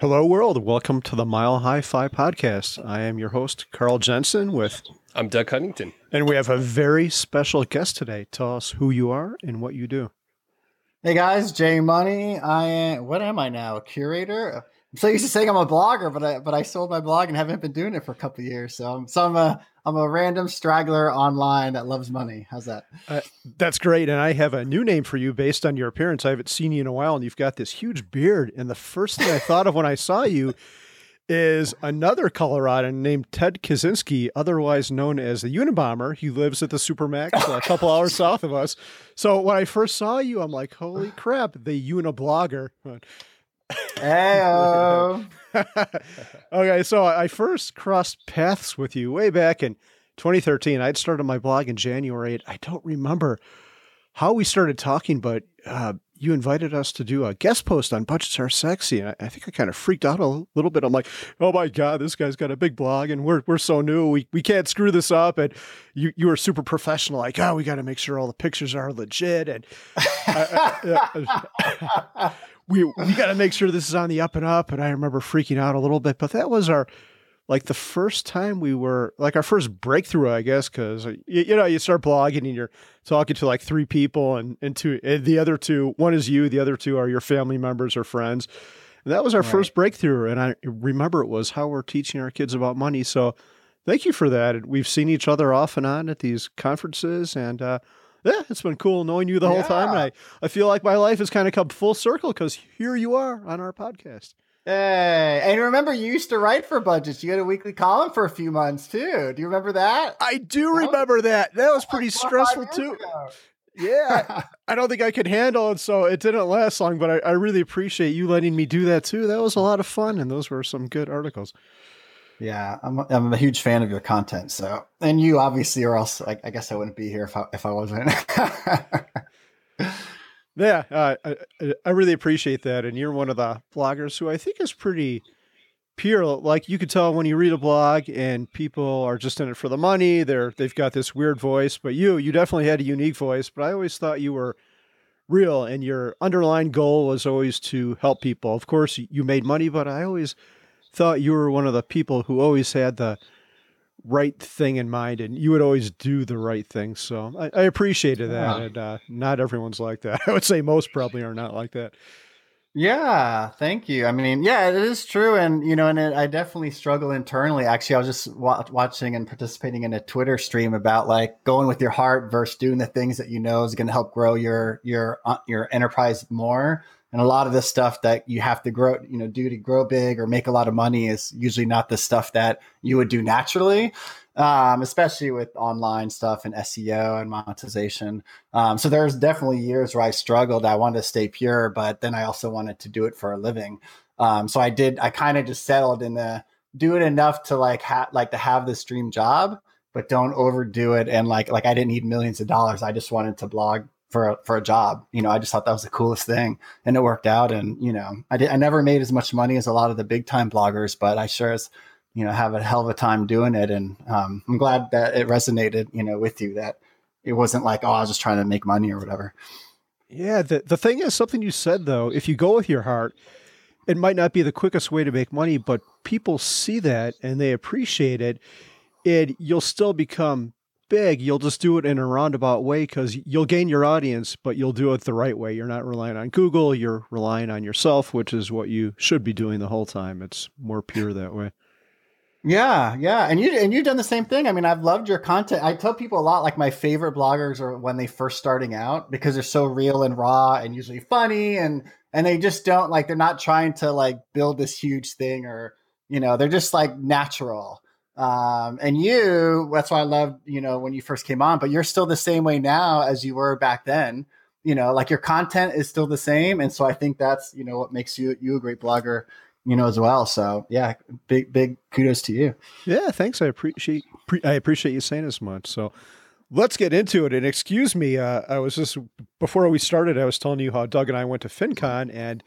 Hello, world. Welcome to the Mile High Fi podcast. I am your host, Carl Jensen, with. I'm Doug Huntington. And we have a very special guest today. Tell us who you are and what you do. Hey guys, Jay Money. I am, what am I now? A curator? I'm so used to saying I'm a blogger, but I but I sold my blog and haven't been doing it for a couple years. So I'm so I'm a I'm a random straggler online that loves money. How's that? Uh, that's great. And I have a new name for you based on your appearance. I haven't seen you in a while, and you've got this huge beard. And the first thing I thought of when I saw you is another Coloradan named Ted Kaczynski, otherwise known as the Unabomber. He lives at the Supermax a couple hours south of us. So when I first saw you, I'm like, holy crap, the Unablogger. Hey. okay, so I first crossed paths with you way back in 2013. I'd started my blog in January. I don't remember how we started talking, but uh, you invited us to do a guest post on Budgets Are Sexy. And I, I think I kind of freaked out a little bit. I'm like, oh my God, this guy's got a big blog and we're, we're so new. We, we can't screw this up. And you, you were super professional, like, oh, we got to make sure all the pictures are legit. And uh, uh, we we got to make sure this is on the up and up. And I remember freaking out a little bit, but that was our like the first time we were like our first breakthrough, I guess, because you, you, know you start blogging and you're talking to like three people, and and two and the other two, one is you, the other two are your family members or friends. And that was our right. first breakthrough, and I remember it was how we're teaching our kids about money. So thank you for that. We've seen each other off and on at these conferences, and uh, yeah, it's been cool knowing you the whole yeah. time. And I, I feel like my life has kind of come full circle because here you are on our podcast. Hey, and remember, you used to write for budgets. You had a weekly column for a few months too. Do you remember that? I do remember that. That was pretty stressful too. Ago. Yeah, I don't think I could handle it, so it didn't last long. But I, I really appreciate you letting me do that too. That was a lot of fun, and those were some good articles. Yeah, I'm a, I'm a huge fan of your content. So, and you obviously are also. I, I guess I wouldn't be here if I if I wasn't. yeah, uh, I I really appreciate that, and you're one of the bloggers who I think is pretty pure. Like you could tell when you read a blog, and people are just in it for the money. They're they've got this weird voice, but you you definitely had a unique voice. But I always thought you were real, and your underlying goal was always to help people. Of course, you made money, but I always thought you were one of the people who always had the right thing in mind and you would always do the right thing. So I, I appreciated that. Yeah. And uh, not everyone's like that. I would say most probably are not like that. Yeah, thank you. I mean, yeah, it is true, and you know, and it, I definitely struggle internally. Actually, I was just wa- watching and participating in a Twitter stream about like going with your heart versus doing the things that you know is going to help grow your your uh, your enterprise more. And a lot of the stuff that you have to grow, you know, do to grow big or make a lot of money is usually not the stuff that you would do naturally, um, especially with online stuff and SEO and monetization. Um, so there's definitely years where I struggled. I wanted to stay pure, but then I also wanted to do it for a living. Um, so I did. I kind of just settled in the do it enough to like ha- like to have this dream job, but don't overdo it. And like like I didn't need millions of dollars. I just wanted to blog for a, for a job. You know, I just thought that was the coolest thing, and it worked out. And you know, I did. I never made as much money as a lot of the big time bloggers, but I sure as you know have a hell of a time doing it. And um, I'm glad that it resonated. You know, with you that it wasn't like oh I was just trying to make money or whatever. Yeah, the the thing is something you said though. If you go with your heart, it might not be the quickest way to make money, but people see that and they appreciate it, and you'll still become big, you'll just do it in a roundabout way because you'll gain your audience, but you'll do it the right way. You're not relying on Google, you're relying on yourself, which is what you should be doing the whole time. It's more pure that way. Yeah, yeah, and you and you've done the same thing. I mean, I've loved your content. I tell people a lot like my favorite bloggers are when they first starting out because they're so real and raw and usually funny and and they just don't like they're not trying to like build this huge thing or you know they're just like natural um, and you, that's why I loved, you know, when you first came on, but you're still the same way now as you were back then. You know, like your content is still the same. And so I think that's, you know, what makes you you a great blogger, you know, as well. So yeah, big, big kudos to you. Yeah, thanks. I appreciate pre- I appreciate you saying as much. So let's get into it. And excuse me, uh, I was just before we started, I was telling you how Doug and I went to FinCon and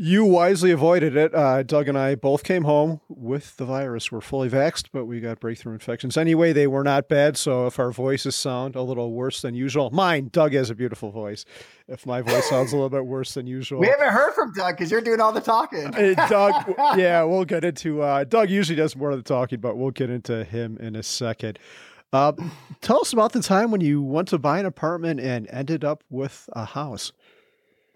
You wisely avoided it. Uh, Doug and I both came home with the virus. We're fully vaxxed, but we got breakthrough infections. Anyway, they were not bad. So if our voices sound a little worse than usual, mine, Doug has a beautiful voice. If my voice sounds a little bit worse than usual, we haven't heard from Doug because you're doing all the talking. Doug, yeah, we'll get into. Uh, Doug usually does more of the talking, but we'll get into him in a second. Uh, tell us about the time when you went to buy an apartment and ended up with a house.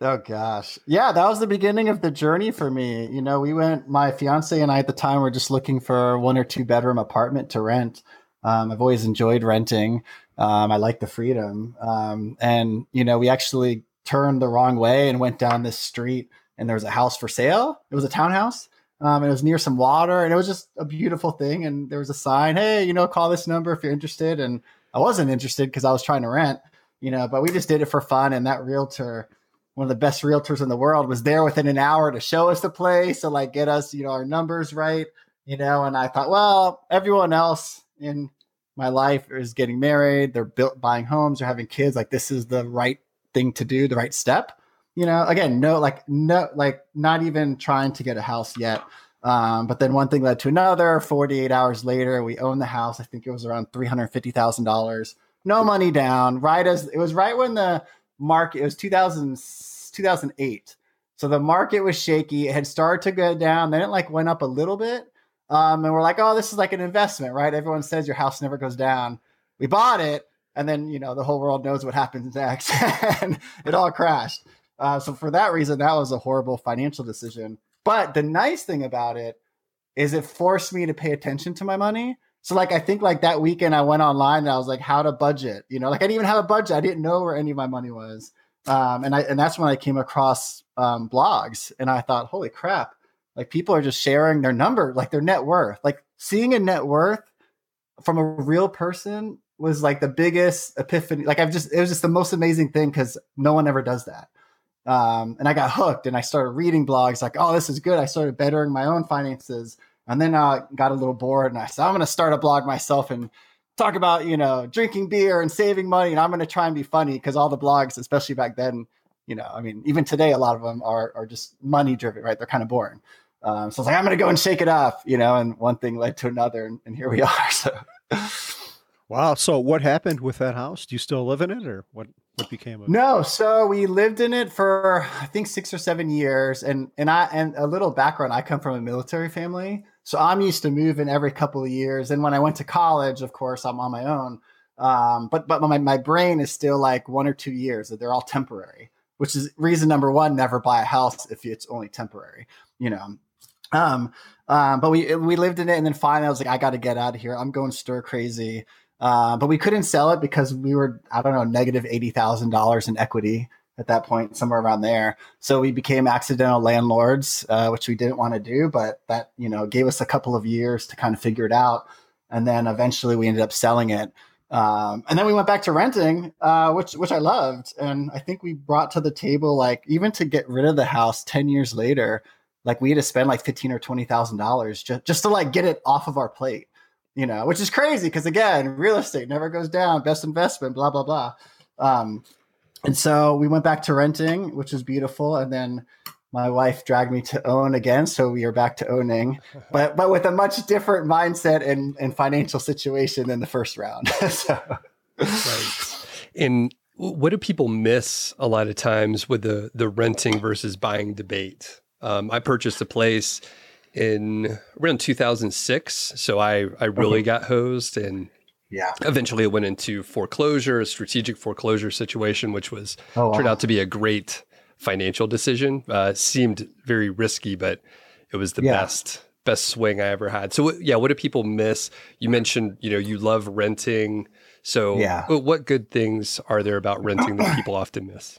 Oh gosh. Yeah, that was the beginning of the journey for me. You know, we went my fiance and I at the time were just looking for one or two bedroom apartment to rent. Um, I've always enjoyed renting. Um, I like the freedom. Um, and you know, we actually turned the wrong way and went down this street and there was a house for sale. It was a townhouse. Um, it was near some water and it was just a beautiful thing. And there was a sign, Hey, you know, call this number if you're interested. And I wasn't interested because I was trying to rent, you know, but we just did it for fun. And that realtor, one of the best realtors in the world was there within an hour to show us the place to like get us you know our numbers right you know and i thought well everyone else in my life is getting married they're built buying homes they're having kids like this is the right thing to do the right step you know? Again no like no like not even trying to get a house yet um, but then one thing led to another. 48 hours later we owned the house. I think it was around $350000 no money down. Right as it was right when the market it was 2000, 2008 so the market was shaky it had started to go down then it like went up a little bit um, and we're like oh this is like an investment right? Everyone says your house never goes down. We bought it and then you know the whole world knows what happens next and it all crashed. Uh, so for that reason that was a horrible financial decision. But the nice thing about it is it forced me to pay attention to my money so like I think like that weekend I went online and I was like how to budget. You know, like I didn't even have a budget. I didn't know where any of my money was. Um, and I and that's when I came across um, blogs and I thought, holy crap, like people are just sharing their number, like their net worth. Like seeing a net worth from a real person was like the biggest epiphany. Like I've just it was just the most amazing thing because no one ever does that. Um, and I got hooked and I started reading blogs like, oh, this is good. I started bettering my own finances. And then I got a little bored and I said, I'm going to start a blog myself and talk about, you know, drinking beer and saving money. And I'm going to try and be funny because all the blogs, especially back then, you know, I mean, even today, a lot of them are, are just money driven, right? They're kind of boring. Um, so I was like, I'm going to go and shake it off, you know, and one thing led to another. And, and here we are. So, wow. So what happened with that house? Do you still live in it or what? what became of it? No, so we lived in it for I think six or seven years, and and I and a little background. I come from a military family, so I'm used to moving every couple of years. And when I went to college, of course, I'm on my own. Um, but but my my brain is still like one or two years. That they're all temporary, which is reason number one: never buy a house if it's only temporary. You know. Um, um, but we we lived in it, and then finally I was like, I got to get out of here. I'm going stir crazy. Uh, but we couldn't sell it because we were, I don't know, negative $80,000 in equity at that point, somewhere around there. So we became accidental landlords, uh, which we didn't want to do, but that, you know, gave us a couple of years to kind of figure it out. And then eventually we ended up selling it. Um, and then we went back to renting, uh, which which I loved, and I think we brought to the table like even to get rid of the house ten years later, like we had to spend like fifteen or twenty thousand dollars just just to like get it off of our plate you know, which is crazy because again, real estate never goes down, best investment, blah blah blah. Um, and so we went back to renting, which was beautiful, and then my wife dragged me to own again, so we are back to owning, but but with a much different mindset and, and financial situation than the first round. so. Right. And what do people miss a lot of times with the the renting versus buying debate? Um, I purchased a place in around 2006. So I, I really got hosed and yeah. Eventually, it went into foreclosure, a strategic foreclosure situation, which was oh, wow. turned out to be a great financial decision. Uh, seemed very risky, but it was the yeah. best best swing I ever had. So, yeah, what do people miss? You mentioned, you know, you love renting. So, yeah. what good things are there about renting that people often miss?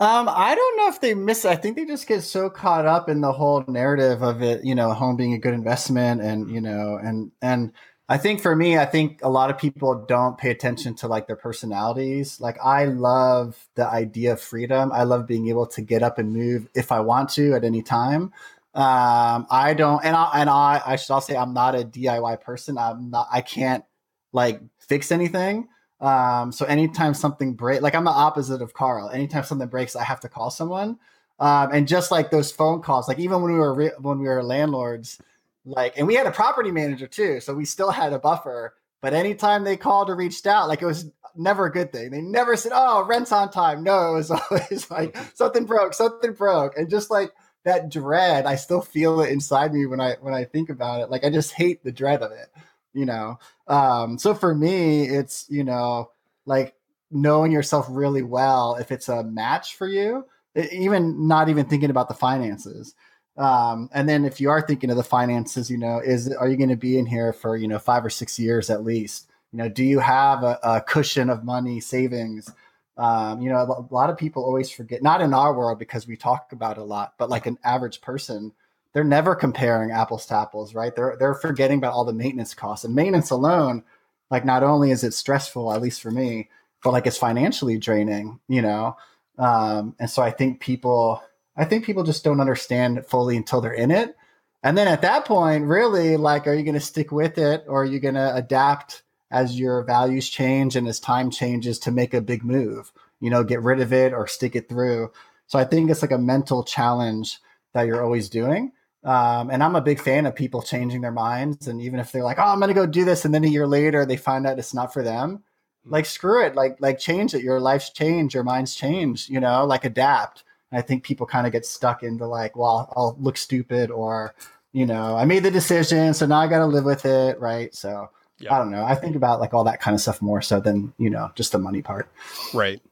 Um, I don't know if they miss it. I think they just get so caught up in the whole narrative of it, you know, home being a good investment and, you know, and, and I think for me, I think a lot of people don't pay attention to like their personalities. Like I love the idea of freedom. I love being able to get up and move if I want to at any time. Um, I don't, and I, and I, I should also say I'm not a DIY person. I'm not, I can't like fix anything. Um, so anytime something breaks, like I'm the opposite of Carl. Anytime something breaks, I have to call someone. Um, and just like those phone calls, like even when we were re- when we were landlords, like, and we had a property manager too, so we still had a buffer. But anytime they called or reached out, like it was never a good thing. They never said, "Oh, rent's on time." No, it was always like something broke, something broke, and just like that dread, I still feel it inside me when I when I think about it. Like I just hate the dread of it, you know. Um, so for me, it's you know like knowing yourself really well if it's a match for you, even not even thinking about the finances. Um, and then if you are thinking of the finances, you know, is are you going to be in here for you know five or six years at least? You know, do you have a, a cushion of money savings? Um, you know, a, lot of people always forget, not in our world because we talk about a lot, but like an average person, they're never comparing apples to apples, right? They're they're forgetting about all the maintenance costs and maintenance alone. Like, not only is it stressful, at least for me, but like it's financially draining, you know. Um, and so I think people I think people just don't understand it fully until they're in it. And then at that point, really, like, are you going to stick with it or are you going to adapt as your values change and as time changes to make a big move? You know, get rid of it or stick it through. So I think it's like a mental challenge that you're always doing. Um, and I'm a big fan of people changing their minds. And even if they're like, oh, I'm going to go do this. And then a year later, they find out it's not for them. Like, screw it. Like, like change it. Your life's changed. Your mind's changed, you know, like adapt I think people kind of get stuck into like, well, I'll look stupid or, you know, I made the decision, so now I got to live with it, right? So I don't know. I think about like all that kind of stuff more so than you know just the money part. Right,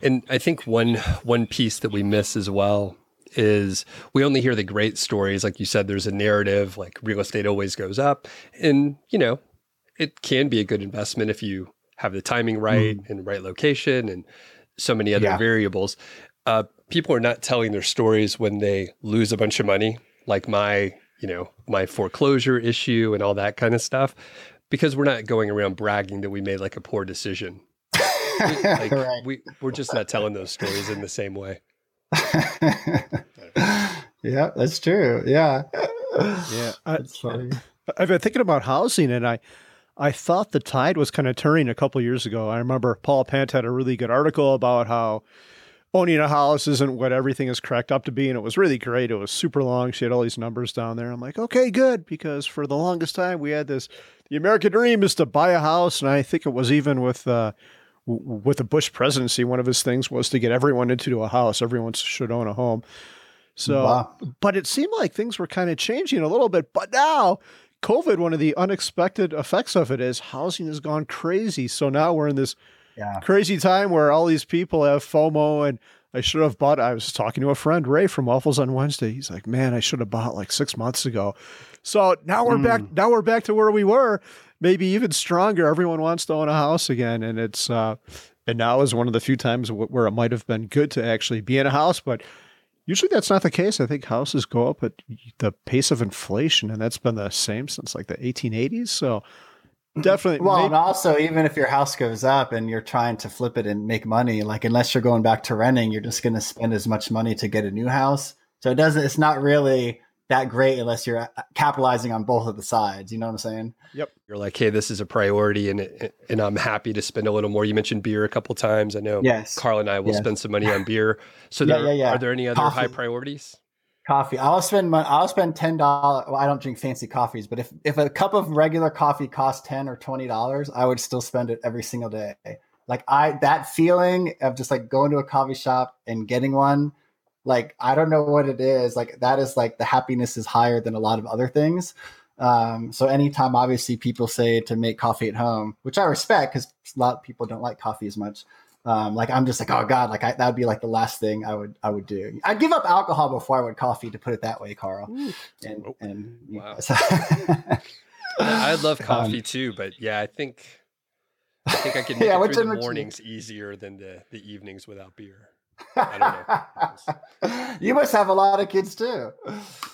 and I think one one piece that we miss as well is we only hear the great stories. Like you said, there's a narrative. Like real estate always goes up, and you know, it can be a good investment if you have the timing right mm. and right location and so many other yeah. variables. Uh, people are not telling their stories when they lose a bunch of money, like my, you know, my foreclosure issue and all that kind of stuff, because we're not going around bragging that we made like a poor decision. like, right. we, we're just not telling those stories in the same way. yeah, that's true. Yeah. Yeah. That's funny. I've been thinking about housing and I, I thought the tide was kind of turning a couple years ago. I remember Paula Pant had a really good article about how owning a house isn't what everything is cracked up to be. And it was really great. It was super long. She had all these numbers down there. I'm like, okay, good. Because for the longest time, we had this the American dream is to buy a house. And I think it was even with, uh, with the Bush presidency, one of his things was to get everyone into a house. Everyone should own a home. So, wow. but it seemed like things were kind of changing a little bit. But now, COVID, one of the unexpected effects of it is housing has gone crazy. So now we're in this yeah. crazy time where all these people have FOMO and I should have bought. I was talking to a friend, Ray from Waffles on Wednesday. He's like, "Man, I should have bought like six months ago." So now we're mm. back. Now we're back to where we were, maybe even stronger. Everyone wants to own a house again, and it's uh, and now is one of the few times where it might have been good to actually be in a house, but usually that's not the case. I think houses go up at the pace of inflation, and that's been the same since like the 1880s. So Definitely. Well, maybe. and also, even if your house goes up and you're trying to flip it and make money, like unless you're going back to renting, you're just going to spend as much money to get a new house. So it doesn't. It's not really that great unless you're uh, capitalizing on both of the sides. You know what I'm saying? Yep. You're like, hey, this is a priority, and and I'm happy to spend a little more. You mentioned beer a couple times. I know. Yes. Carl and I will yes. spend some money on beer. So yeah, there, yeah, yeah. are there any other Coffee. high priorities? Coffee. I'll spend my, I'll spend ten dollars. Well, I don't drink fancy coffees, but if if a cup of regular coffee costs ten or twenty dollars, I would still spend it every single day. Like I that feeling of just like going to a coffee shop and getting one, like I don't know what it is. Like that is like the happiness is higher than a lot of other things. Um, so anytime, obviously, people say to make coffee at home, which I respect because a lot of people don't like coffee as much um, like I'm just like, oh god, like I, that would be like the last thing I would I would do. I'd give up alcohol before I would coffee, to put it that way, Carl. And oh, and wow. So I love coffee um, too, but yeah, I think I think I can make yeah, it through the mornings easier than the the evenings without beer. you must have a lot of kids too.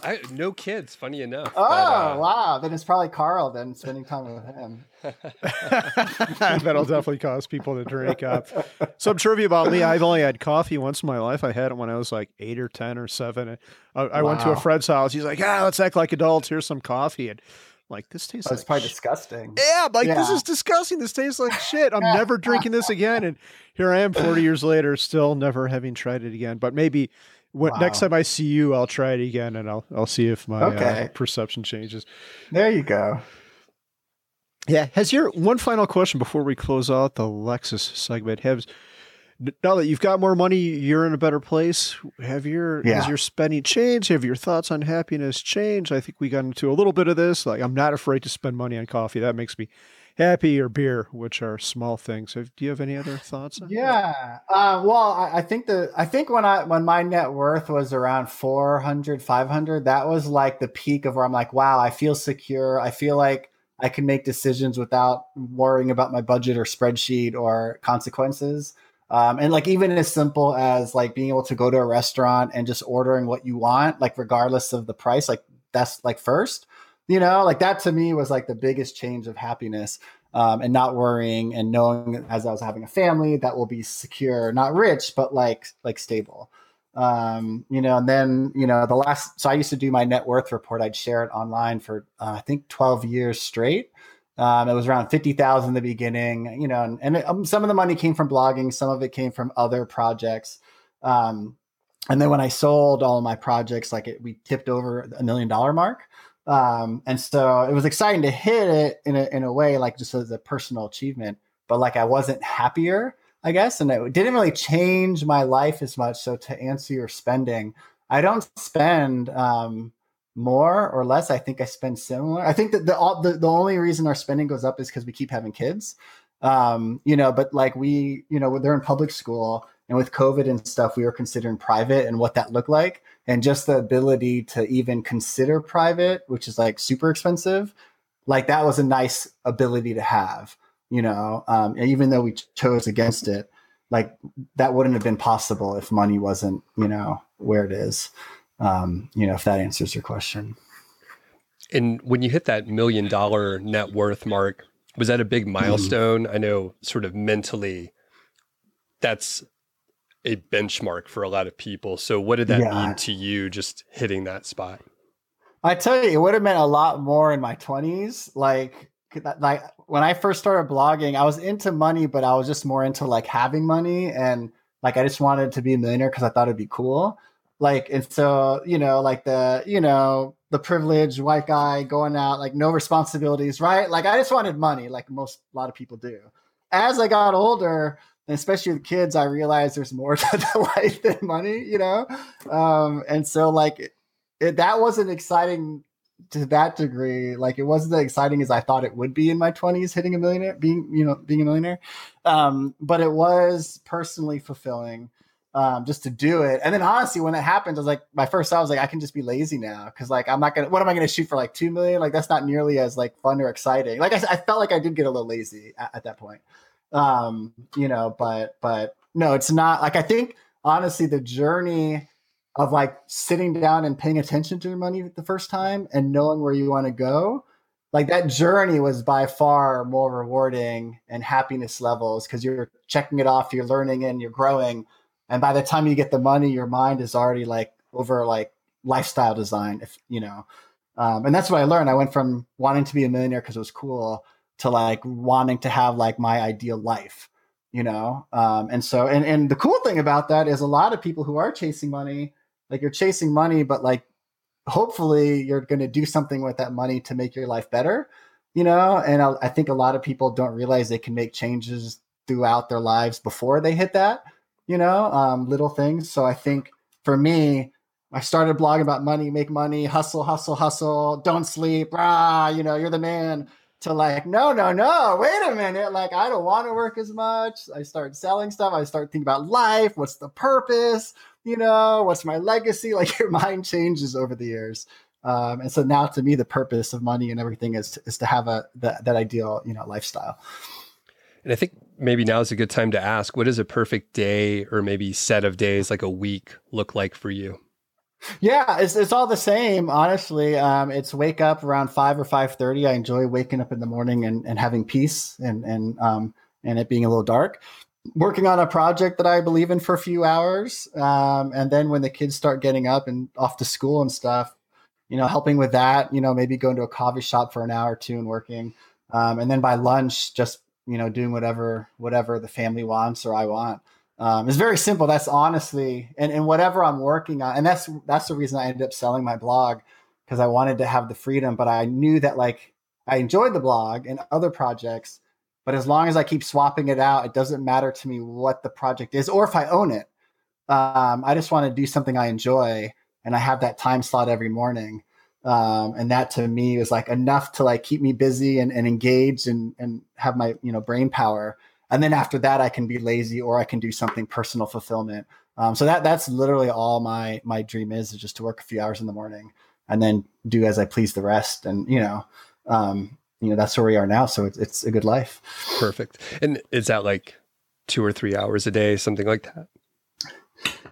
I no kids, funny enough. Oh but, uh, wow! Then it's probably Carl. Then spending time with him. That'll definitely cause people to drink up. Some trivia about me: I've only had coffee once in my life. I had it when I was like eight or ten or seven. I, I wow. went to a friend's house. He's like, "Yeah, let's act like adults. Here's some coffee." And like this tastes. Oh, like probably disgusting. Yeah, I'm like yeah. this is disgusting. This tastes like shit. I'm never drinking this again. And here I am, 40 years later, still never having tried it again. But maybe When, wow. Next time I see you, I'll try it again, and I'll I'll see if my okay. uh, perception changes. There you go. Yeah. Has your one final question before we close out the Lexus segment? Has now that you've got more money, you're in a better place. Have your yeah. has your spending changed? Have your thoughts on happiness changed? I think we got into a little bit of this. Like I'm not afraid to spend money on coffee. That makes me happy or beer, which are small things. do you have any other thoughts? yeah. Uh, well, I, I, think the I think when I when my net worth was around 400, 500, that was like the peak of where I'm like, wow, I feel secure. I feel like I can make decisions without worrying about my budget or spreadsheet or consequences. Um, and like even as simple as like being able to go to a restaurant and just ordering what you want, like regardless of the price, like that's like first, you know, like that to me was like the biggest change of happiness. Um, and not worrying and knowing as I was having a family that will be secure, not rich, but like like stable. Um, you know, and then you know the last. So I used to do my net worth report. I'd share it online for uh, I think twelve years straight. Um, it was around 50,000 in the beginning, you know, and, and it, um, some of the money came from blogging, some of it came from other projects. Um, and then when I sold all my projects, like it, we tipped over a million dollar mark. Um, and so it was exciting to hit it in a, in a way, like just as a personal achievement, but like I wasn't happier, I guess. And it didn't really change my life as much. So to answer your spending, I don't spend, um, more or less. I think I spend similar. I think that the the, the only reason our spending goes up is because we keep having kids. Um, you know, but like we, you know, they're in public school and with COVID and stuff, we were considering private and what that looked like. And just the ability to even consider private, which is like super expensive, like that was a nice ability to have, you know, um, even though we chose against it, like that wouldn't have been possible if money wasn't, you know, where it is um, you know, if that answers your question. And when you hit that million dollar net worth mark, was that a big mm-hmm. milestone? Mm. I know sort of mentally that's a benchmark for a lot of people. So what did that yeah. mean to you just hitting that spot? I tell you, it would have meant a lot more in my 20s. Like like when I first started blogging, I was into money, but I was just more into like having money and like I just wanted to be a millionaire because I thought it'd be cool like and so you know like the you know the privileged white guy going out like no responsibilities right? Like i just wanted money like most a lot of people do. As i got older and especially with kids i realized there's more to life than money you know? Um and so like it, that wasn't exciting to that degree. Like it wasn't as exciting as i thought it would be in my 20s hitting a millionaire being you know being a millionaire. Um but it was personally fulfilling um, just to do it. And then honestly, when it happened, I was like, my first thought was like, I can just be lazy now because like I'm not gonna. What am I gonna shoot for like two million? Like that's not nearly as like fun or exciting. Like I, I felt like I did get a little lazy at, at that point. Um, you know, but but no, it's not. Like I think honestly, the journey of like sitting down and paying attention to your money the first time and knowing where you want to go like that journey was by far more rewarding and happiness levels because you're checking it off you're learning and you're growing and by the time you get the money your mind is already like over like lifestyle design if you know. Um, and that's what i learned. I went from wanting to be a millionaire because it was cool to like wanting to have like my ideal life you know? Um, and so and and the cool thing about that is a lot of people who are chasing money like you're chasing money but like hopefully you're going to do something with that money to make your life better you know? And I, I think a lot of people don't realize they can make changes throughout their lives before they hit that you know, um, little things. So I think for me, I started blogging about money, make money, hustle, hustle, hustle, don't sleep, rah, you know, you're the man. To like, no, no, no, wait a minute. Like, I don't want to work as much. I start selling stuff. I start thinking about life. What's the purpose? You know, what's my legacy? Like, your mind changes over the years. Um, and so now to me, the purpose of money and everything is is to have a that, that ideal, you know, lifestyle. And I think maybe now is a good time to ask what does a perfect day or maybe set of days, like a week, look like for you? Yeah, it's it's all the same. Honestly, um, it's wake up around five or five thirty. I enjoy waking up in the morning and, and having peace and and um, and it being a little dark. Working on a project that I believe in for a few hours, um, and then when the kids start getting up and off to school and stuff, you know, helping with that. You know, maybe going to a coffee shop for an hour or two and working, um, and then by lunch, just you know doing whatever whatever the family wants or i want Um, it's very simple. That's honestly, and, and whatever I'm working on, and that's that's the reason I ended up selling my blog because I wanted to have the freedom. But I knew that like I enjoyed the blog and other projects, but as long as I keep swapping it out, it doesn't matter to me what the project is or if I own it. Um, I just want to do something I enjoy, and I have that time slot every morning. Um, and that to me was like enough to like keep me busy and, and engaged and and have my you know brain power. And then after that i can be lazy or i can do something personal fulfillment. Um, so that that's literally all my my dream is is just to work a few hours in the morning and then do as i please the rest. And you know um, you know that's where we are now. So it's, it's a good life. Perfect. And is that like two or three hours a day something like that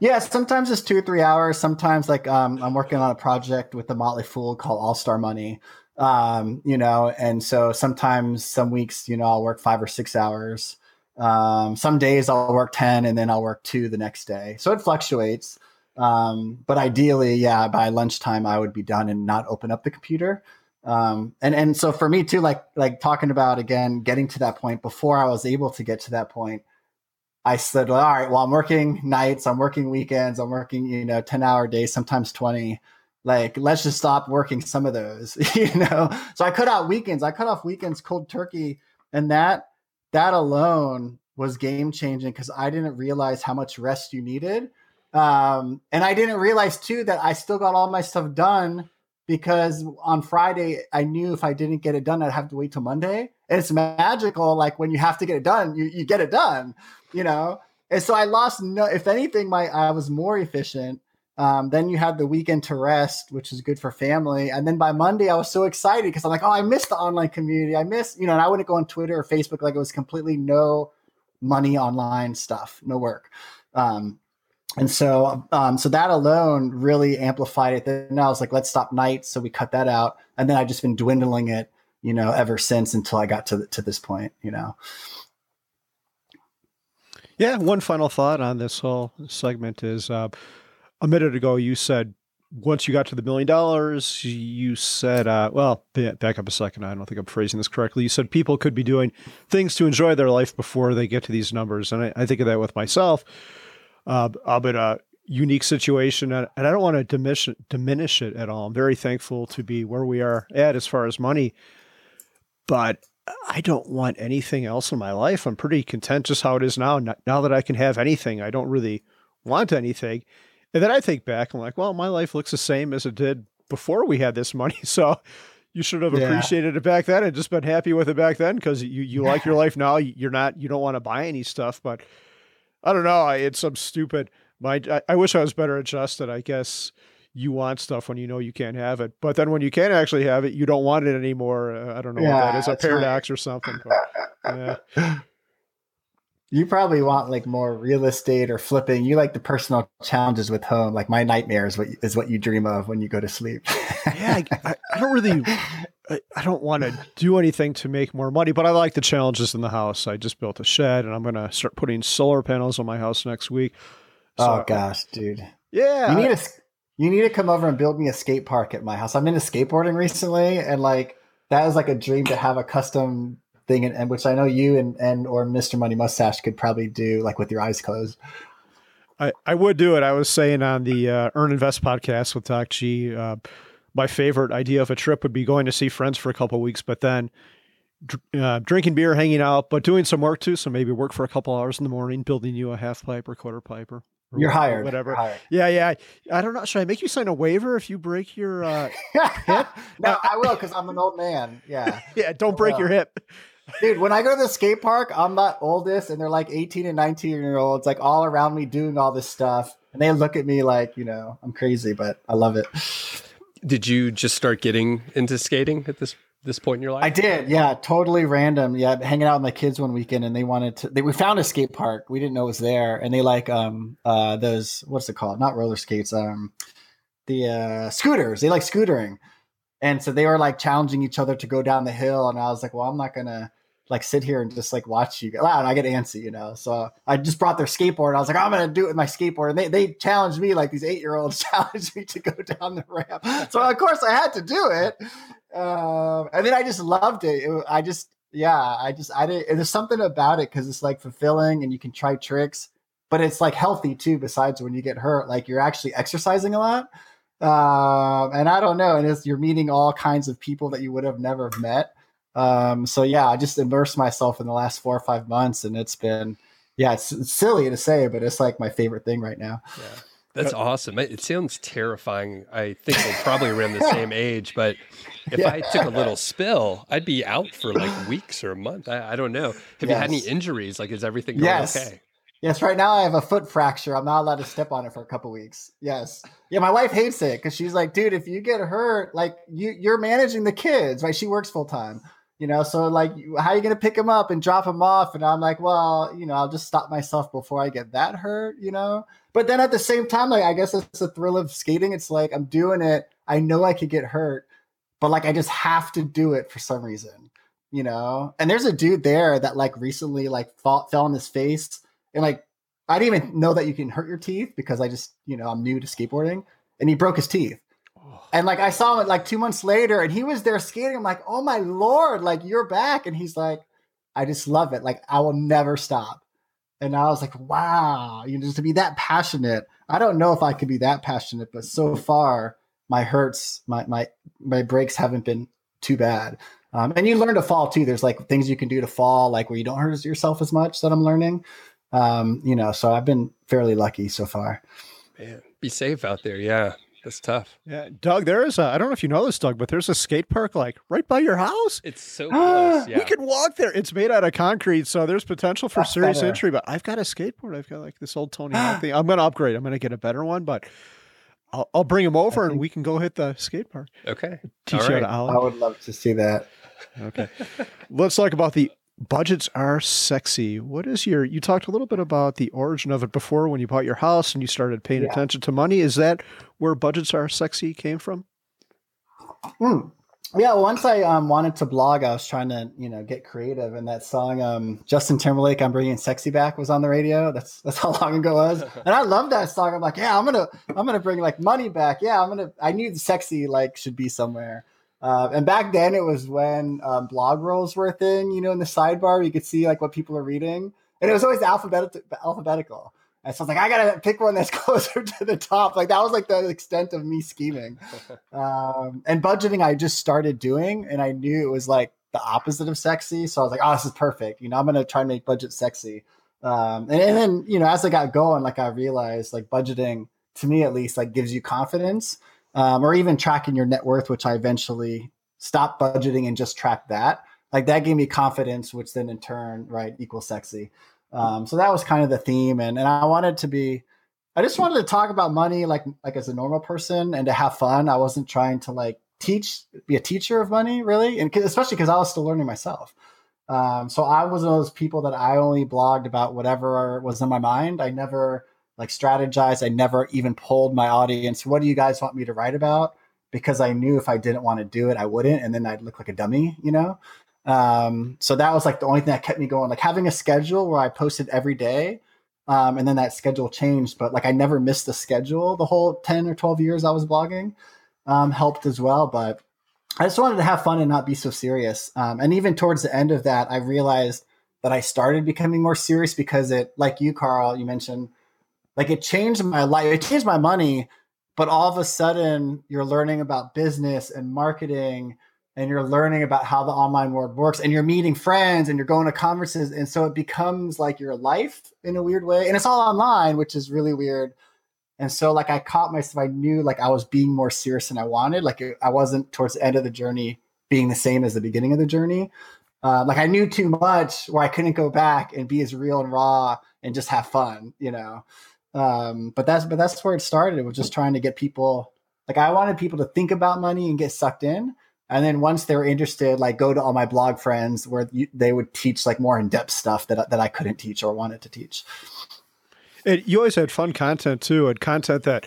yeah, sometimes it's two or three hours. Sometimes, like, um, I'm working on a project with the Motley Fool called All Star Money, um, you know, and so sometimes, some weeks, you know, I'll work five or six hours. Um, some days I'll work 10 and then I'll work two the next day. So it fluctuates. Um, but ideally, yeah, by lunchtime, I would be done and not open up the computer. Um, and, and so for me too, like, like talking about again, getting to that point before I was able to get to that point, I said, all right, well, I'm working nights, I'm working weekends, I'm working, you know, 10 hour days, sometimes 20. Like, let's just stop working some of those, you know? So I cut out weekends. I cut off weekends cold turkey. And that, that alone was game changing because I didn't realize how much rest you needed. Um, and I didn't realize too that I still got all my stuff done because on Friday I knew if I didn't get it done, I'd have to wait till Monday. And it's magical, like when you have to get it done, you, you get it done you know. And so I lost no. If anything, my I was more efficient. Um, then you had the weekend to rest, which is good for family. And then by Monday, I was so excited because I'm like, oh, I missed the online community. I miss, you know, and I wouldn't go on Twitter or Facebook like it was completely no money online stuff, no work. Um, and so, um, so that alone really amplified it. Then I was like, let's stop nights. So we cut that out. And then I've just been dwindling it, you know, ever since until I got to, to this point, you know. Yeah, one final thought on this whole segment is uh, a minute ago you said once you got to the million dollars, you said, uh, well, back up a second. I don't think I'm phrasing this correctly. You said people could be doing things to enjoy their life before they get to these numbers. And I, I think of that with myself. Uh, I'm in a unique situation and, I don't want to diminish, diminish it at all. I'm very thankful to be where we are at as far as money. But I don't want anything else in my life. I'm pretty content just how it is now. Now that I can have anything, I don't really want anything. And then I think back, I'm like, well, my life looks the same as it did before we had this money. So you should have yeah. appreciated it back then and just been happy with it back then because you, you like your life now. You're not, you don't want to buy any stuff, but I don't know. I, it's some stupid, my, I, I wish I was better adjusted. I guess you want stuff when you know you can't have it. But then when you can actually have it, you don't want it anymore. Uh, I don't know yeah, what that is, a paradox right. or something. But, yeah. You probably want like more real estate or flipping. You like the personal challenges with home. Like my nightmare is what is what you dream of when you go to sleep. yeah, I, I, don't really, I, don't want to do anything to make more money, but I like the challenges in the house. I just built a shed, and I'm going to start putting solar panels on my house next week. So, oh gosh, dude. Yeah, you need a you need to come over and build me a skate park at my house. I'm into skateboarding recently, and like that is like a dream to have a custom thing, and, and which I know you and and or Mr. Money Mustache could probably do, like with your eyes closed. I, I would do it. I was saying on the uh, Earn Invest podcast with Doc G, uh, my favorite idea of a trip would be going to see friends for a couple weeks, but then uh, drinking beer, hanging out, but doing some work too. So maybe work for a couple hours in the morning, building you a half pipe or quarter pipe or you're hired. Whatever. You're hired. Yeah, yeah. I don't know. Should I make you sign a waiver if you break your uh, hip? no, I will because I'm an old man. Yeah. yeah. Don't break your hip. Dude, when I go to the skate park, I'm not oldest, and they're like 18 and 19 year olds, like all around me doing all this stuff, and they look at me like, you know, I'm crazy, but I love it. Did you just start getting into skating at this this point in your life? I did. Yeah, totally random. Yeah, hanging out with my kids one weekend, and they wanted to. They, we found a skate park. We didn't know it was there, and they like um uh those what's it called? Not roller skates. Um, the uh scooters. They like scootering, and so they were like challenging each other to go down the hill, and I was like, well, I'm not gonna like sit here and just like watch you go. Wow, and I get antsy, you know. So I just brought their skateboard. I was like, I'm gonna do it with my skateboard. And they they challenged me like these eight year olds challenged me to go down the ramp. So of course I had to do it. Um, and then I just loved it. it. I just yeah, I just I didn't There's something about it because it's like fulfilling and you can try tricks. but it's like healthy too. Besides when you get hurt, like you're actually exercising a lot. Um, and I don't know, and it's, you're meeting all kinds of people that you would have never met. Um, so yeah, I just immersed myself in the last four or five months, and it's been, yeah, it's, it's silly to say, but it's like my favorite thing right now. Yeah. That's awesome. It sounds terrifying. I think we're probably around the same age, but if yeah. I took a little spill, I'd be out for like weeks or a month. I, I don't know. Have yes. you had any injuries? Like, is everything going yes. okay? Yes, right now I have a foot fracture. I'm not allowed to step on it for a couple weeks. Yes. Yeah, my wife hates it because she's like, dude, if you get hurt, like you you're managing the kids, right? She works full time. You know, so like how are you gonna pick him up and drop him off? And I'm like, well, you know, I'll just stop myself before I get that hurt, you know. But then at the same time, like I guess it's the thrill of skating. It's like I'm doing it. I know I could get hurt, but like I just have to do it for some reason, you know. And there's a dude there that like recently like fell on his face and like I didn't even know that you can hurt your teeth because I just you know I'm new to skateboarding, and he broke his teeth. And like I saw him like two months later, and he was there skating. I'm like, oh my lord, like you're back, and he's like, I just love it. Like I will never stop. And I was like, wow, you know, just to be that passionate. I don't know if I could be that passionate, but so far my hurts, my my my breaks haven't been too bad. Um, and you learn to fall too. There's like things you can do to fall, like where you don't hurt yourself as much. That I'm learning. Um, you know, so I've been fairly lucky so far. Man, be safe out there. Yeah. That's tough. Yeah, Doug, there is a, I don't know if you know this, Doug, but there's a skate park like right by your house. It's so close. Yeah. We can walk there. It's made out of concrete, so there's potential for That's serious better. injury. But I've got a skateboard. I've got like this old Tony Hawk thing. I'm going to upgrade. I'm going to get a better one, but I'll, I'll bring him over think... and we can go hit the skate park. Okay. Teach All you right. how to I would love to see that. Okay. Let's talk about the budgets are sexy. What is your, you talked a little bit about the origin of it before when you bought your house and you started paying yeah. attention to money. Is that where budgets are sexy came from? Mm. Yeah, once I um, wanted to blog, I was trying to, you know, get creative, and that song, um, Justin Timberlake, "I'm Bringing Sexy Back," was on the radio. That's that's how long ago it was, and I love that song. I'm like, yeah, I'm gonna, I'm gonna bring like money back. Yeah, I'm gonna. I knew the sexy like should be somewhere. Uh, and back then, it was when um, blog rolls were a thing. You know, in the sidebar, you could see like what people are reading, and it was always alphabetical. Alphabetical. And so I was like, I gotta pick one that's closer to the top. Like that was like the extent of me scheming. Um, and budgeting, I just started doing, and I knew it was like the opposite of sexy. So I was like, oh, this is perfect. You know, I'm gonna try and make budget sexy. Um, and, and then you know, as I got going, like I realized, like budgeting to me at least, like gives you confidence um, or even tracking your net worth, which I eventually stopped budgeting and just tracked that. Like that gave me confidence, which then in turn, right, equals sexy. Um, so that was kind of the theme, and and I wanted to be, I just wanted to talk about money like like as a normal person and to have fun. I wasn't trying to like teach, be a teacher of money, really, and especially because I was still learning myself. Um, so I was one of those people that I only blogged about whatever was in my mind. I never like strategize. I never even pulled my audience. What do you guys want me to write about? Because I knew if I didn't want to do it, I wouldn't, and then I'd look like a dummy, you know. Um, so that was like the only thing that kept me going. Like having a schedule where I posted every day, um, and then that schedule changed. But like I never missed the schedule the whole ten or twelve years I was blogging. Um, helped as well, but I just wanted to have fun and not be so serious. Um, and even towards the end of that, I realized that I started becoming more serious because it, like you, Carl, you mentioned like it changed my life. It changed my money, but all of a sudden you're learning about business and marketing and you're learning about how the online world works and you're meeting friends and you're going to conferences and so it becomes like your life in a weird way and it's all online which is really weird and so like i caught myself i knew like i was being more serious than i wanted like i wasn't towards the end of the journey being the same as the beginning of the journey uh, like i knew too much where i couldn't go back and be as real and raw and just have fun you know um, but that's but that's where it started. It was just trying to get people like I wanted people to think about money and get sucked in. And then once they were interested, like go to all my blog friends where you, they would teach like more in depth stuff that that I couldn't teach or wanted to teach. And you always had fun content too, and content that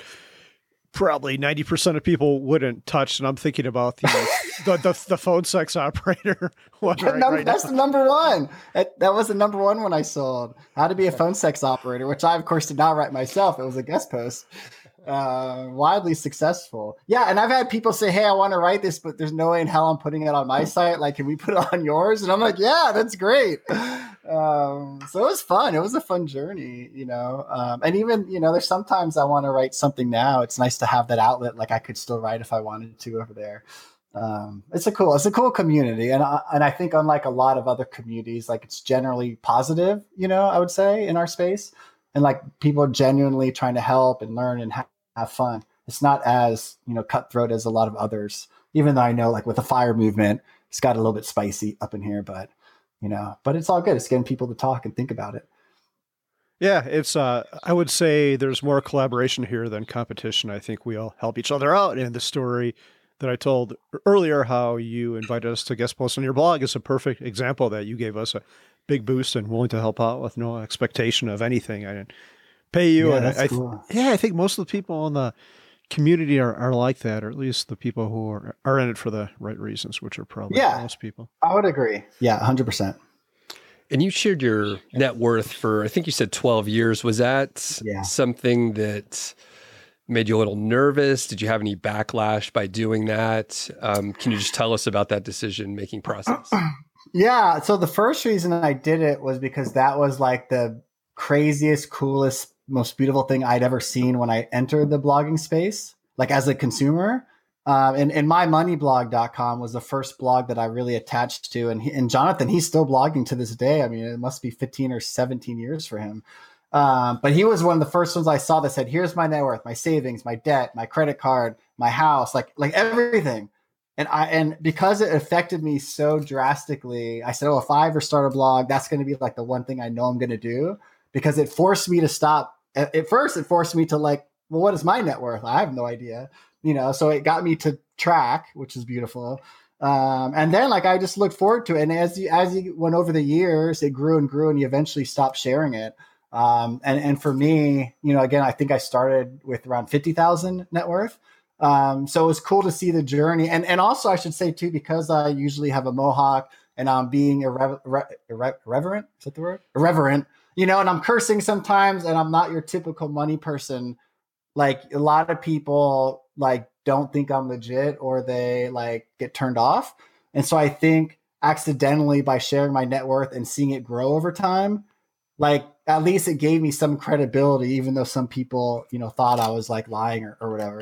probably 90% of people wouldn't touch and i'm thinking about the the, the, the, phone sex operator one right, number, right that's now. the number one. That, that, was the number one when i sold how to be a phone sex operator which i of course did not write myself. It was a guest post uh, widely successful yeah and i've had people say hey i want to write this but there's no way in hell i'm putting it on my site like can we put it on yours and i'm like yeah that's great um, so it was fun. It was a fun journey, you know. Um, and even you know, there's sometimes I want to write something now. It's nice to have that outlet. Like I could still write if I wanted to over there. Um, it's a cool, it's a cool community, and I, and I think unlike a lot of other communities, like it's generally positive. You know, I would say in our space, and like people genuinely trying to help and learn and ha- have fun. It's not as you know cutthroat as a lot of others. Even though I know, like with the fire movement, it's got a little bit spicy up in here, but you know, but it's all good. It's getting people to talk and think about it. Yeah, it's uh I would say there's more collaboration here than competition. I think we all help each other out and the story that I told earlier how you invited us to guest post on your blog is a perfect example that you gave us a big boost and willing to help out with no expectation of anything. I didn't pay you yeah, and I, cool. yeah, I think most of the people in the community are, are like that, or at least the people who are, are in it for the right reasons, which are probably yeah, most people. I would agree. Yeah, 100%. And you shared your net worth for, I think you said 12 years. Was that yeah. something that made you a little nervous? Did you have any backlash by doing that? Um, can you just tell us about that decision making process? Yeah. So the first reason I did it was because that was like the craziest, coolest most beautiful thing I'd ever seen when I entered the blogging space, like as a consumer. Um, and, and mymoneyblog.com was the first blog that I really attached to. And, he, and Jonathan, he's still blogging to this day. I mean, it must be 15 or 17 years for him. Um, but he was one of the first ones I saw that said, here's my net worth, my savings, my debt, my credit card, my house, like, like everything. And I, and because it affected me so drastically, I said, oh, if I ever start a blog, that's going to be like the one thing I know I'm going to do because it forced me to stop at first it forced me to like, well, what is my net worth? I have no idea, you know. So it got me to track, which is beautiful. Um, and then like I just looked forward to it. And as you as you went over the years, it grew and grew, and you eventually stopped sharing it. Um, and and for me, you know, again, I think I started with around fifty thousand net worth. Um, so it was cool to see the journey, and and also I should say too, because I usually have a mohawk and I'm being irre- irre- irreverent. Is that the word? Irreverent you know, and I'm cursing sometimes, and I'm not your typical money person. Like a lot of people like don't think I'm legit or they like get turned off. And so I think accidentally by sharing my net worth and seeing it grow over time, like at least it gave me some credibility, even though some people, you know, thought I was like lying or, or whatever.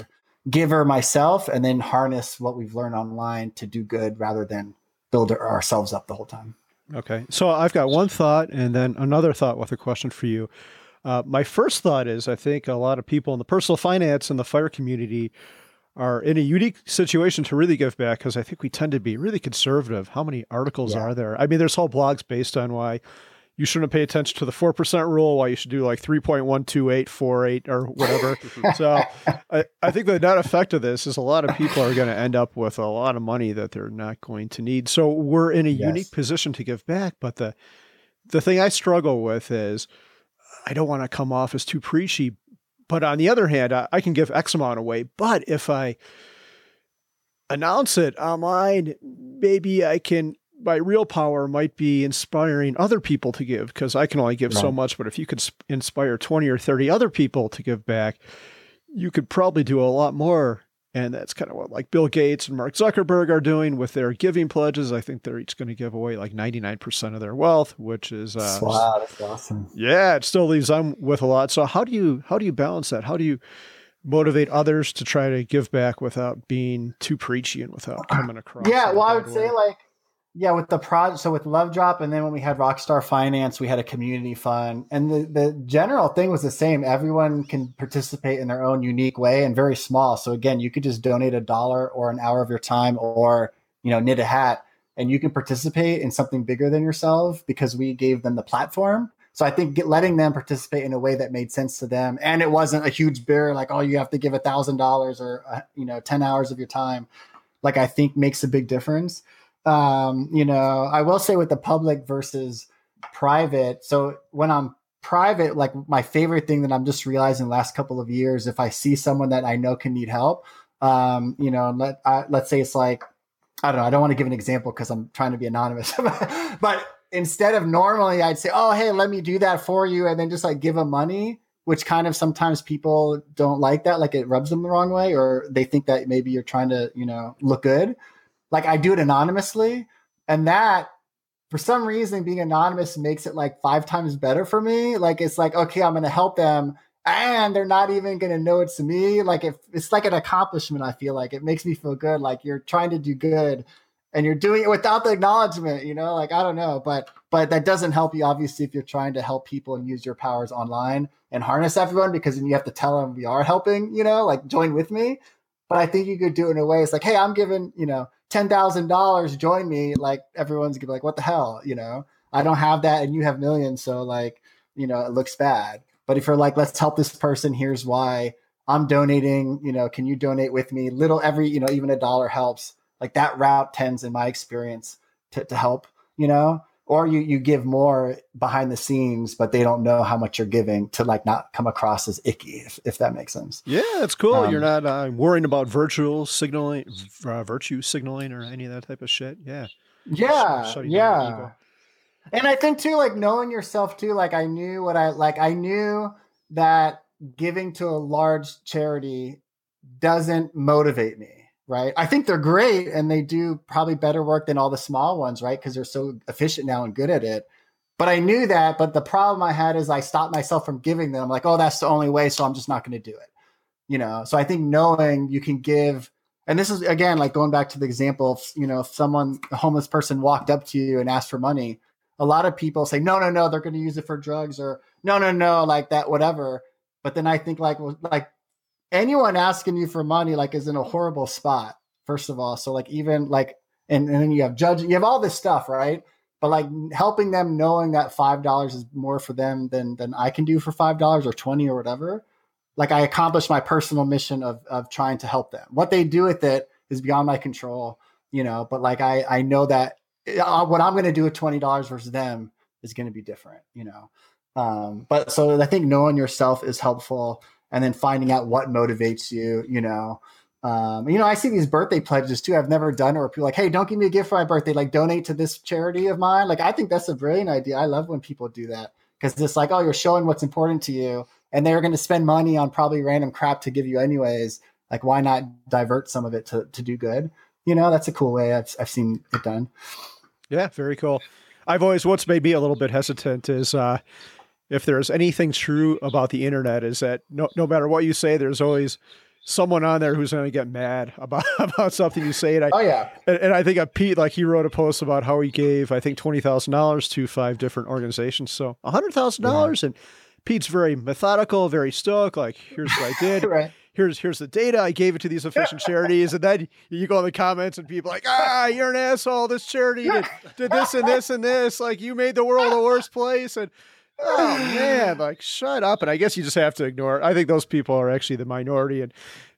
Give her myself and then harness what we've learned online to do good rather than build ourselves up the whole time. Okay. So I've got one thought and then another thought with a question for you. Uh, my first thought is I think a lot of people in the personal finance and the fire community are in a unique situation to really give back because I think we tend to be really conservative. How many articles yeah. are there? I mean, there's whole blogs based on why you shouldn't pay attention to the 4% rule while you should do like 3.12848 or whatever. so I, I think the net effect of this is a lot of people are going to end up with a lot of money that they're not going to need. So we're in a yes. unique position to give back. But the, the thing I struggle with is I don't want to come off as too preachy. But on the other hand, I, I can give X amount away. But if I announce it online, maybe I can my real power might be inspiring other people to give because I can only give right. so much. But if you could sp- inspire 20 or 30 other people to give back, you could probably do a lot more. And that's kind of what like Bill Gates and Mark Zuckerberg are doing with their giving pledges. I think they're each going to give away like 99% of their wealth, which is uh, wow, that's awesome. Yeah, it still leaves them with a lot. So how do you how do you balance that? How do you motivate others to try to give back without being too preachy and without coming across? Yeah, well, I would way? say like yeah, with the project, so with Love Drop, and then when we had Rockstar Finance, we had a community fund, and the the general thing was the same. Everyone can participate in their own unique way and very small. So again, you could just donate a dollar or an hour of your time, or you know, knit a hat, and you can participate in something bigger than yourself because we gave them the platform. So I think get, letting them participate in a way that made sense to them, and it wasn't a huge barrier like, oh, you have to give a thousand dollars or uh, you know, ten hours of your time. Like I think makes a big difference um, you know, I will say with the public versus private. So when I'm private, like my favorite thing that I'm just realizing last couple of years, if I see someone that I know can need help, um, you know, let I, let's say it's like I don't know. I don't want to give an example because I'm trying to be anonymous, but instead of normally I'd say, "Oh, hey, let me do that for you," and then just like give them money, which kind of sometimes people don't like that, like it rubs them the wrong way, or they think that maybe you're trying to, you know, look good like I do it anonymously, and that for some reason being anonymous makes it like five times better for me. Like it's like, okay, I'm gonna help them and they're not even gonna know it's me. Like if it's like an accomplishment, I feel like it makes me feel good. Like you're trying to do good and you're doing it without the acknowledgement, you know, like I don't know, but but that doesn't help you obviously if you're trying to help people and use your powers online and harness everyone because then you have to tell them we are helping, you know, like join with me. But I think you could do it in a way it's like, hey, I'm giving, you know, ten thousand dollars, join me. Like everyone's gonna be like, what the hell, you know? I don't have that, and you have millions, so like, you know, it looks bad. But if you're like, let's help this person, here's why. I'm donating, you know, can you donate with me? Little every, you know, even a dollar helps. Like that route tends, in my experience, to, to help, you know, or you you give more behind the scenes but they don't know how much you're giving to like not come across as icky if, if that makes sense. Yeah that's cool. Um, you're not uh, worrying about virtual signaling uh, virtue signaling or any of that type of shit. Yeah. Yeah yeah. and i think too like knowing yourself too like i knew what i like i knew that giving to a large charity doesn't motivate me right? I think they're great and they do probably better work than all the small ones, right? Because they're so efficient now and good at it. But I knew that. But the problem I had is I stopped myself from giving them. Like, oh, that's the only way. So I'm just not going to do it. You know, so I think knowing you can give, and this is again like going back to the example of, you know, if someone, a homeless person walked up to you and asked for money, a lot of people say, no, no, no, they're going to use it for drugs or no, no, no, like that, whatever. But then I think like, like anyone asking you for money like is in a horrible spot first of all. So like even like and, and then you have judge you have all this stuff right? But like helping them knowing that five dollars is more for them than than i can do for five dollars or 20 or whatever like i accomplished my personal mission of of trying to help them. What they do with it is beyond my control you know but like i i know that uh, what i'm going to do with $20 versus them is going to be different you know? Um but so i think knowing yourself is helpful and then finding out what motivates you, you know. Um, you know, I see these birthday pledges too. I've never done where people like, hey, don't give me a gift for my birthday, like donate to this charity of mine. Like, I think that's a brilliant idea. I love when people do that because it's like, oh, you're showing what's important to you, and they're going to spend money on probably random crap to give you anyways. Like, why not divert some of it to to do good? You know, that's a cool way I've I've seen it done. Yeah, very cool. I've always what's made me a little bit hesitant is uh, if there's anything true about the internet is that no, no matter what you say, there's always someone on there who's going to get mad about, about something you say. And I, oh yeah. And, and I think of Pete, like he wrote a post about how he gave, I think, $20,000 to five different organizations. So a hundred thousand dollars. And Pete's very methodical, very stoic. Like, here's what I did. right. Here's, here's the data. I gave it to these efficient charities. And then you go in the comments and people like, ah, you're an asshole. This charity did, did this and this and this. Like you made the world a worse place. And, oh man, like shut up. And I guess you just have to ignore. It. I think those people are actually the minority, and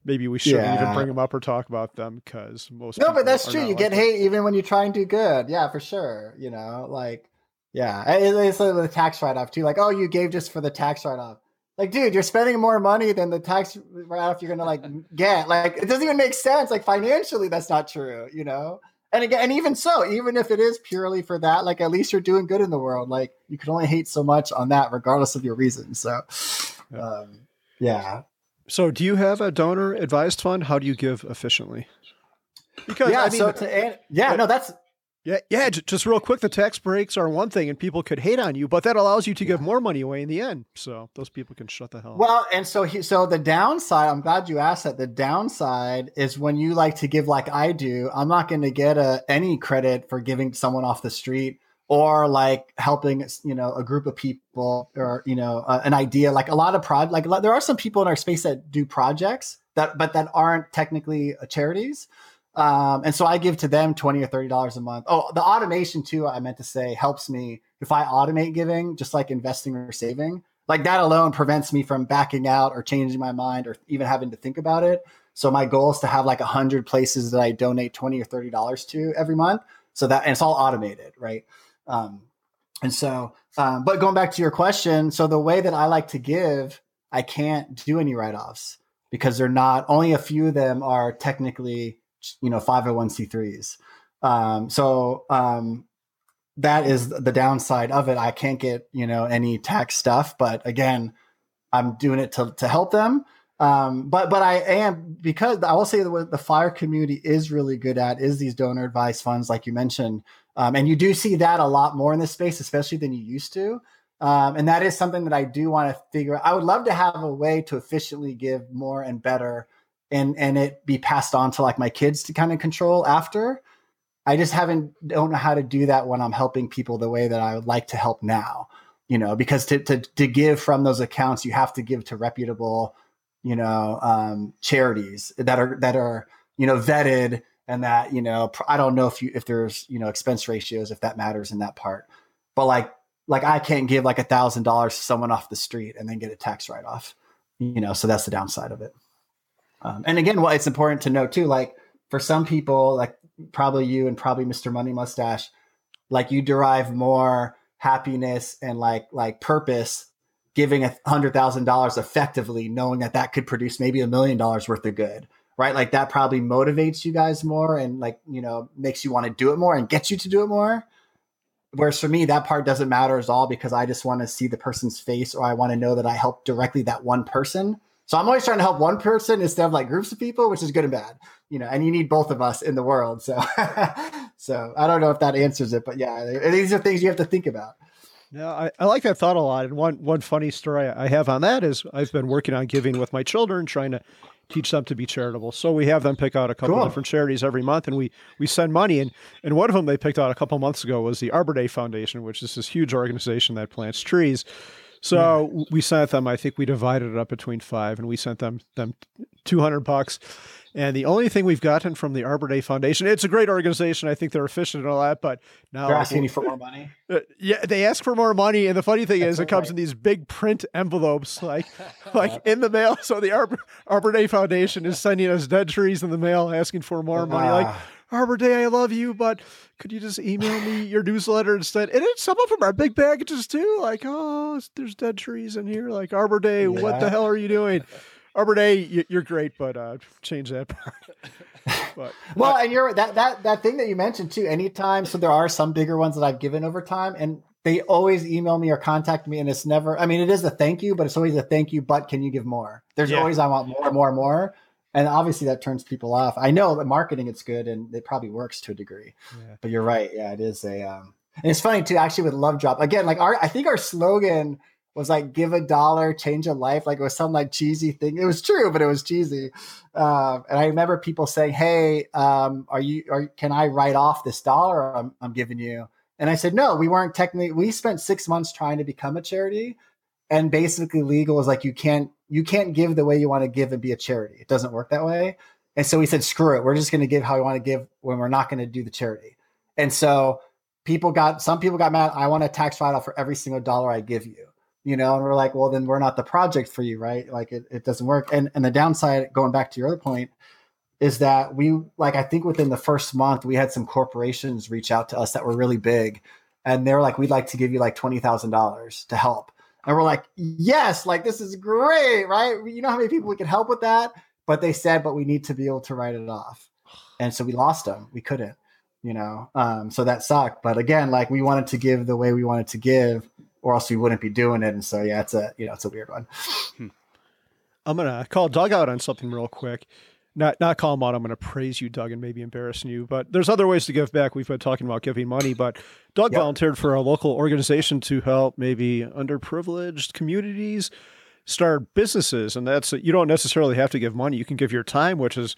maybe we shouldn't yeah. even bring them up or talk about them because most. No, but that's true. You like get that. hate even when you try and do good. Yeah, for sure. You know, like yeah, it's like the tax write off too. Like, oh, you gave just for the tax write off. Like, dude, you're spending more money than the tax write off you're gonna like get. Like, it doesn't even make sense. Like financially, that's not true. You know and again, and even so, even if it is purely for that, like at least you're doing good in the world. Like you can only hate so much on that, regardless of your reasons. So, um, yeah. So, do you have a donor advised fund? How do you give efficiently? Because yeah, I mean, so to, yeah, no, that's yeah, yeah. Just real quick, the tax breaks are one thing, and people could hate on you, but that allows you to give more money away in the end. So those people can shut the hell. Well, and so he, so the downside. I'm glad you asked that. The downside is when you like to give like I do. I'm not going to get a, any credit for giving someone off the street or like helping you know a group of people or you know uh, an idea. Like a lot of prod. Like there are some people in our space that do projects that, but that aren't technically charities. Um, and so I give to them 20 or $30 a month. Oh, the automation too, I meant to say helps me if I automate giving, just like investing or saving, like that alone prevents me from backing out or changing my mind or even having to think about it. So my goal is to have like a hundred places that I donate 20 or $30 to every month. So that, and it's all automated. Right. Um, and so, um, but going back to your question, so the way that I like to give, I can't do any write-offs because they're not only a few of them are technically you know 501c3s um, so um, that is the downside of it i can't get you know any tax stuff but again i'm doing it to, to help them Um, but but I am because I will say that what the fire community is really good at is these donor advised funds, like you mentioned, um, and you do see that a lot more in this space, especially than you used to. Um, and that is something that I do want to figure out. I would love to have a way to efficiently give more and better and and it be passed on to like my kids to kind of control after. I just haven't don't know how to do that when I'm helping people the way that I would like to help now. You know, because to to to give from those accounts, you have to give to reputable, you know, um, charities that are that are you know vetted and that you know I don't know if you if there's you know expense ratios if that matters in that part, but like like I can't give like a thousand dollars to someone off the street and then get a tax write off. You know, so that's the downside of it. Um, and again, well, it's important to note too, like for some people, like probably you and probably Mr. Money Mustache, like you derive more happiness and like like purpose giving a hundred thousand dollars effectively, knowing that that could produce maybe a million dollars worth of good, right? Like that probably motivates you guys more and like you know makes you want to do it more and gets you to do it more. Whereas for me, that part doesn't matter at all because I just want to see the person's face or I want to know that I helped directly that one person so I'm always trying to help one person instead of like groups of people, which is good and bad, you know, and you need both of us in the world. So, so I don't know if that answers it, but yeah, these are things you have to think about. Yeah, I, I like that thought a lot. And one, one funny story I have on that is I've been working on giving with my children, trying to teach them to be charitable. So we have them pick out a couple cool. different charities every month and we, we send money. And, and one of them they picked out a couple months ago was the Arbor Day Foundation, which is this huge organization that plants trees. So yeah. we sent them. I think we divided it up between five, and we sent them them two hundred bucks. And the only thing we've gotten from the Arbor Day Foundation, it's a great organization. I think they're efficient and all that, but now they're asking you for more money. Uh, yeah, they ask for more money, and the funny thing That's is, it comes right. in these big print envelopes, like like in the mail. So the Arbor, Arbor Day Foundation is sending us dead trees in the mail, asking for more money. Like ah. Arbor Day, I love you, but could you just email me your newsletter instead? And it, some of them are big packages too. Like, oh, there's dead trees in here. Like Arbor Day, yeah. what the hell are you doing? Arbor Day, you're great, but uh, change that part. but, well, but, and you're that that that thing that you mentioned too. Anytime, so there are some bigger ones that I've given over time, and they always email me or contact me, and it's never. I mean, it is a thank you, but it's always a thank you. But can you give more? There's yeah. always I want more, more, more and obviously that turns people off. I know that marketing it's good and it probably works to a degree. Yeah. But you're right. Yeah, it is a um and it's funny too actually with Love Drop. Again, like our I think our slogan was like give a dollar, change a life. Like it was some like cheesy thing. It was true, but it was cheesy. Um, and I remember people saying, "Hey, um, are you? Are can I write off this dollar I'm, I'm giving you?" And I said, "No, we weren't technically. We spent six months trying to become a charity, and basically legal is like you can't you can't give the way you want to give and be a charity. It doesn't work that way. And so we said, screw it. We're just going to give how we want to give when we're not going to do the charity. And so people got some people got mad. I want a tax write off for every single dollar I give you. You know, and we're like, well, then we're not the project for you, right? Like it, it doesn't work. And and the downside, going back to your other point, is that we like I think within the first month we had some corporations reach out to us that were really big, and they're like, we'd like to give you like twenty thousand dollars to help. And we're like, yes, like this is great, right? You know how many people we could help with that? But they said, but we need to be able to write it off. And so we lost them. We couldn't, you know. Um, so that sucked. But again, like we wanted to give the way we wanted to give, or else we wouldn't be doing it. And so yeah, it's a you know, it's a weird one. Hmm. I'm gonna call Doug out on something real quick not not call them out. I'm going to praise you, Doug, and maybe embarrassing you. But there's other ways to give back. We've been talking about giving money, but Doug yep. volunteered for a local organization to help maybe underprivileged communities start businesses, and that's you don't necessarily have to give money. You can give your time, which is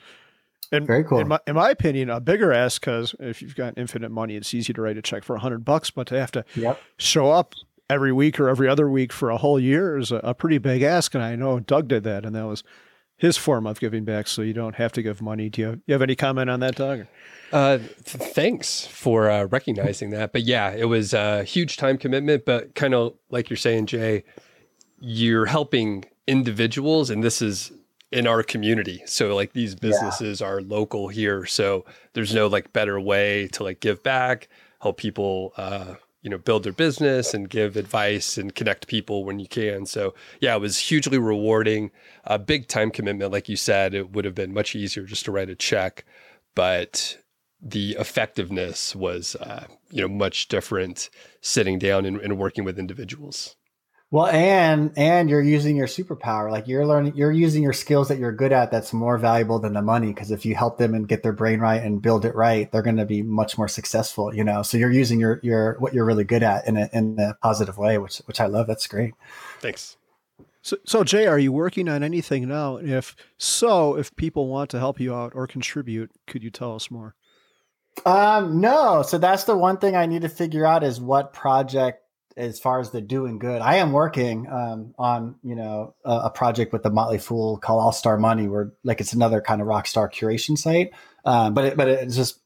in, very cool. In my, in my opinion, a bigger ask because if you've got infinite money, it's easy to write a check for a hundred bucks, but to have to yep. show up every week or every other week for a whole year is a, a pretty big ask. And I know Doug did that, and that was his form of giving back, so you don't have to give money. Do you have, you have any comment on that, Doug? Uh, th- thanks for uh, recognizing that. But yeah, it was a huge time commitment. But kind of like you're saying, Jay, you're helping individuals, and this is in our community. So like these businesses yeah. are local here, so there's no like better way to like give back, help people. Uh, you know build their business and give advice and connect people when you can. So yeah it was hugely rewarding. A big time commitment like you said it would have been much easier just to write a check but the effectiveness was uh, you know much different sitting down and, and working with individuals Well, and and you're using your superpower. Like you're learning, you're using your skills that you're good at. That's more valuable than the money because if you help them and get their brain right and build it right, they're going to be much more successful. You know, so you're using your your what you're really good at in a in a positive way, which which I love. That's great. Thanks. So, so Jay, are you working on anything now? If so, if people want to help you out or contribute, could you tell us more? Um, no. So that's the one thing I need to figure out is what project as far as the doing good, I am working um, on you know a, a, project with the Motley Fool called All Star Money, where like it's another kind of rock star curation site. Um, but it, but it's just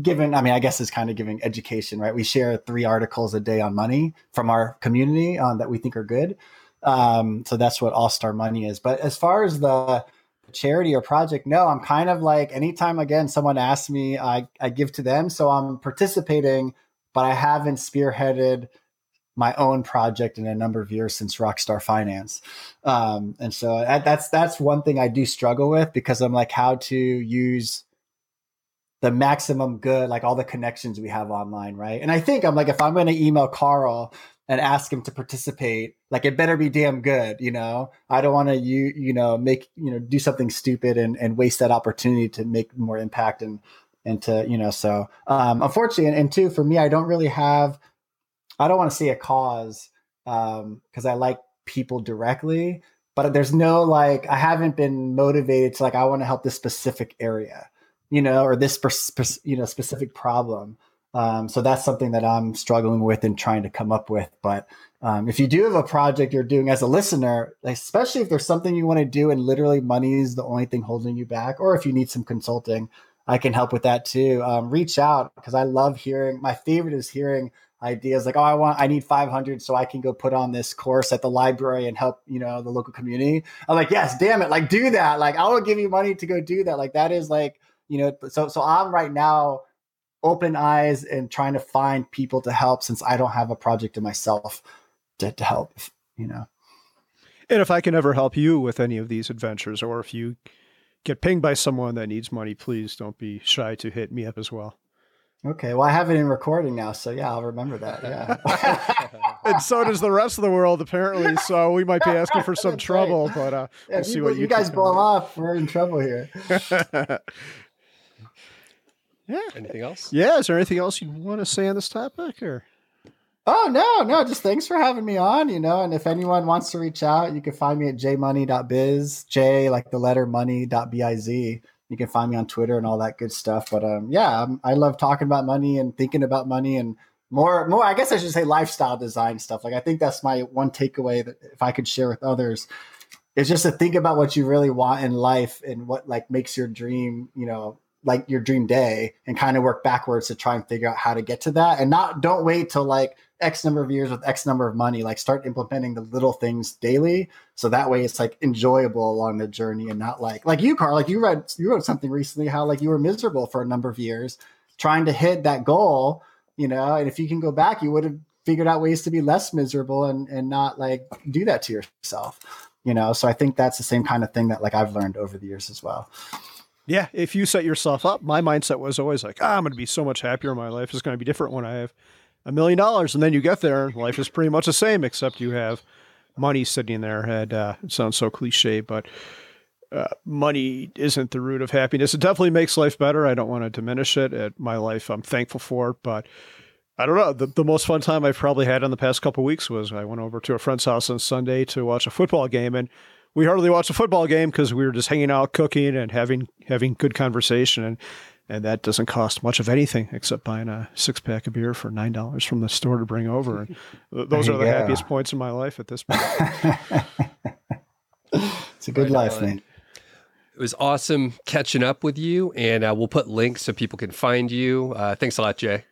given. I mean, I guess it's kind of giving education, right? We share three articles a day on money from our community um, that we think are good. Um, so that's what All Star Money is. But as far as the charity or project, no, I'm kind of like anytime again someone asks me, I I give to them. So I'm participating, but I haven't spearheaded my own project in a number of years since Rockstar Finance. Um, and so that's that's one thing I do struggle with because I'm like how to use the maximum good, like all the connections we have online, right? And I think I'm like if I'm going to email Carl and ask him to participate, like it better be damn good, you know. I don't want to you you know make you know do something stupid and and waste that opportunity to make more impact and and to you know so um unfortunately and, and two for me I don't really have I don't want to see a cause because um, I like people directly, but there's no like I haven't been motivated to like I want to help this specific area, you know, or this you know specific problem. Um, so that's something that I'm struggling with and trying to come up with. But um, if you do have a project you're doing as a listener, especially if there's something you want to do and literally money is the only thing holding you back, or if you need some consulting, I can help with that too. Um, reach out because I love hearing. My favorite is hearing ideas like, oh, I want, I need 500 so I can go put on this course at the library and help, you know, the local community. I'm like, yes, damn it. Like, do that. Like, I will give you money to go do that. Like, that is like, you know, so, so I'm right now open eyes and trying to find people to help since I don't have a project in myself to, to help, you know. And if I can ever help you with any of these adventures, or if you get pinged by someone that needs money, please don't be shy to hit me up as well. Okay, well, I have it in recording now, so yeah, I'll remember that. Yeah, and so does the rest of the world, apparently. So we might be asking for some trouble, right. but uh, yeah, we'll see what you guys blow off. We're in trouble here. yeah. Anything else? Yeah. Is there anything else you want to say on this topic, or? Oh no, no, just thanks for having me on, you know. And if anyone wants to reach out, you can find me at jmoney.biz, J like the letter money.biz you can find me on Twitter and all that good stuff. But um, yeah, I'm, I love talking about money and thinking about money and more, more. I guess I should say lifestyle design stuff. Like I think that's my one takeaway that if I could share with others, is just to think about what you really want in life and what like makes your dream, you know, like your dream day, and kind of work backwards to try and figure out how to get to that, and not don't wait till like X number of years with X number of money, like start implementing the little things daily. So that way it's like enjoyable along the journey and not like, like you, Carl, like you read, you wrote something recently, how like you were miserable for a number of years trying to hit that goal, you know, and if you can go back, you would have figured out ways to be less miserable and, and not like do that to yourself, you know? So I think that's the same kind of thing that like I've learned over the years as well. Yeah, if you set yourself up, my mindset was always like, ah, I'm going to be so much happier. My life is going to be different when I have a million dollars, and then you get there, and life is pretty much the same, except you have money sitting there. And uh, it sounds so cliche, but uh, money isn't the root of happiness. It definitely makes life better. I don't want to diminish it. At my life, I'm thankful for it, but I don't know. The, the most fun time I've probably had in the past couple weeks was I went over to a friend's house on Sunday to watch a football game, and we hardly watched a football game because we were just hanging out, cooking, and having having good conversation. And and that doesn't cost much of anything except buying a six pack of beer for nine dollars from the store to bring over. And those are the go. happiest points in my life at this point. it's a good right life, on. man. It was awesome catching up with you, and uh, we'll put links so people can find you. Uh, thanks a lot, Jay.